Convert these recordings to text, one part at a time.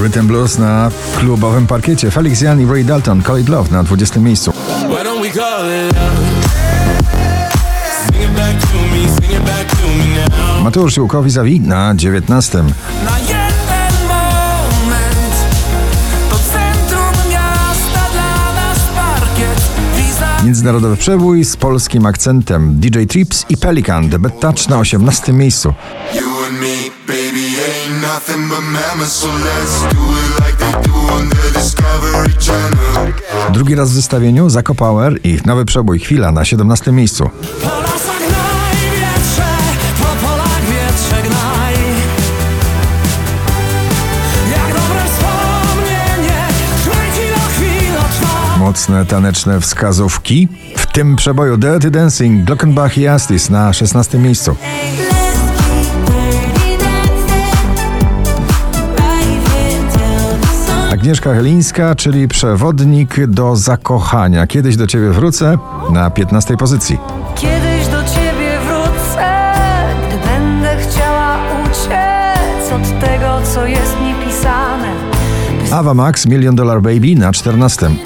Rhythm Blues na klubowym parkiecie. Felix Jan i Ray Dalton, Call It Love na 20 miejscu. Mateusz Siłkowi Zawi na 19. Na jeden moment to centrum miasta dla nas parkiet. Visa Międzynarodowy przebój z polskim akcentem. DJ Trips i Pelikan, The Bad Touch na 18 miejscu. You and me, baby, nothing but so let's do it like they do on the Discovery Channel. Drugi raz w zestawieniu Zako Power i nowy przebój Chwila na 17 miejscu. Mocne taneczne wskazówki. W tym przeboju Dirty Dancing, Glockenbach i Astis na 16 miejscu. Agnieszka Helińska, czyli przewodnik do zakochania. Kiedyś do ciebie wrócę na 15 pozycji. Kiedyś do ciebie wrócę, gdy będę chciała uciec od tego, co jest niepisane. Ava Max, Million Dollar Baby na 14. She's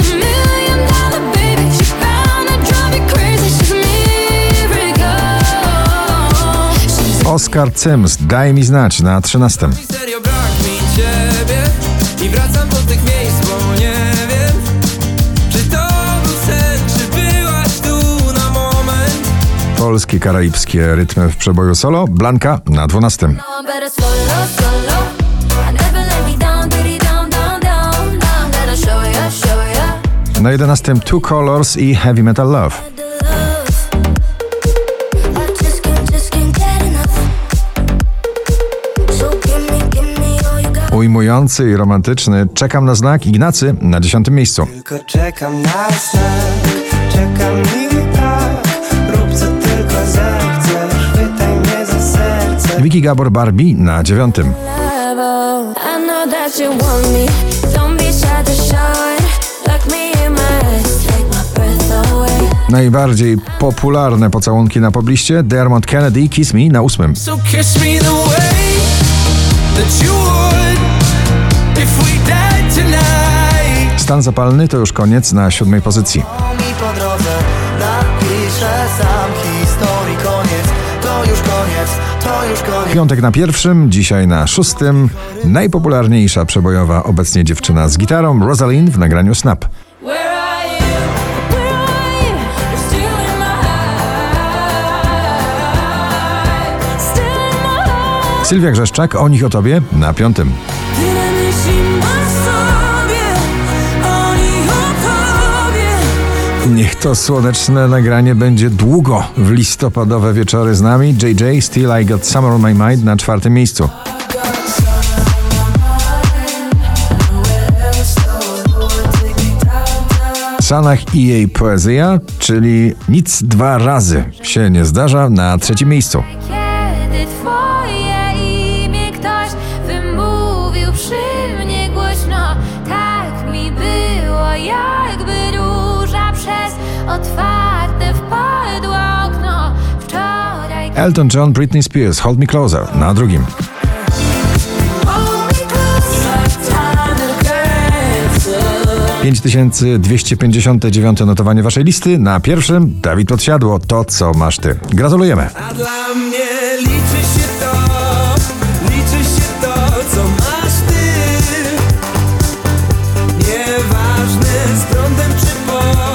a million dollar baby. She's bound to drive you crazy. She's a miracle. She's Oscar Sims, Daj mi znać na 13. i wracam do tych miejsc, bo nie wiem, czy to był sen, czy byłaś tu na moment. Polskie, karaibskie rytmy w przeboju solo. Blanka na 12. no one better solo, solo. I never let me down, diddy down, down, down, down. Gotta show ya, show ya. Na 11 Two Colors i Heavy Metal love. Ujmujący i romantyczny Czekam na znak Ignacy na 10 miejscu. Tylko czekam na znak, czekam i tak Rób co tylko zechcesz, chwytaj mnie za serce Wiki Gabor Barbie na 9. level. I know that you want me. Don't be shy to show it. Look me in my eyes, take my breath away. Najbardziej popularne pocałunki na pobliście Dermot Kennedy Kiss Me na 8. So kiss me the way that you would Stan zapalny to już koniec na 7 pozycji. Mi po drodze napiszę sam historii koniec To już koniec, to już koniec Piątek na pierwszym, dzisiaj na szóstym. Najpopularniejsza przebojowa obecnie dziewczyna z gitarą Rosalind w nagraniu Snap. Sylwia Grzeszczak, o nich o tobie na piątym. Niech to słoneczne nagranie będzie długo w listopadowe wieczory z nami. JJ, Still I Got Summer on My Mind na czwartym miejscu. Sanach i jej poezja, czyli nic dwa razy się nie zdarza na trzecim miejscu. Elton John, Britney Spears, Hold Me Closer na drugim. Pięć tysięcy dwieście pięćdziesiąte dziewiąte notowanie waszej listy. Na pierwszym Dawid Podsiadło, to co masz ty. Gratulujemy. A dla mnie liczy się to, liczy się to, co masz ty. Nieważne z prądem czy po.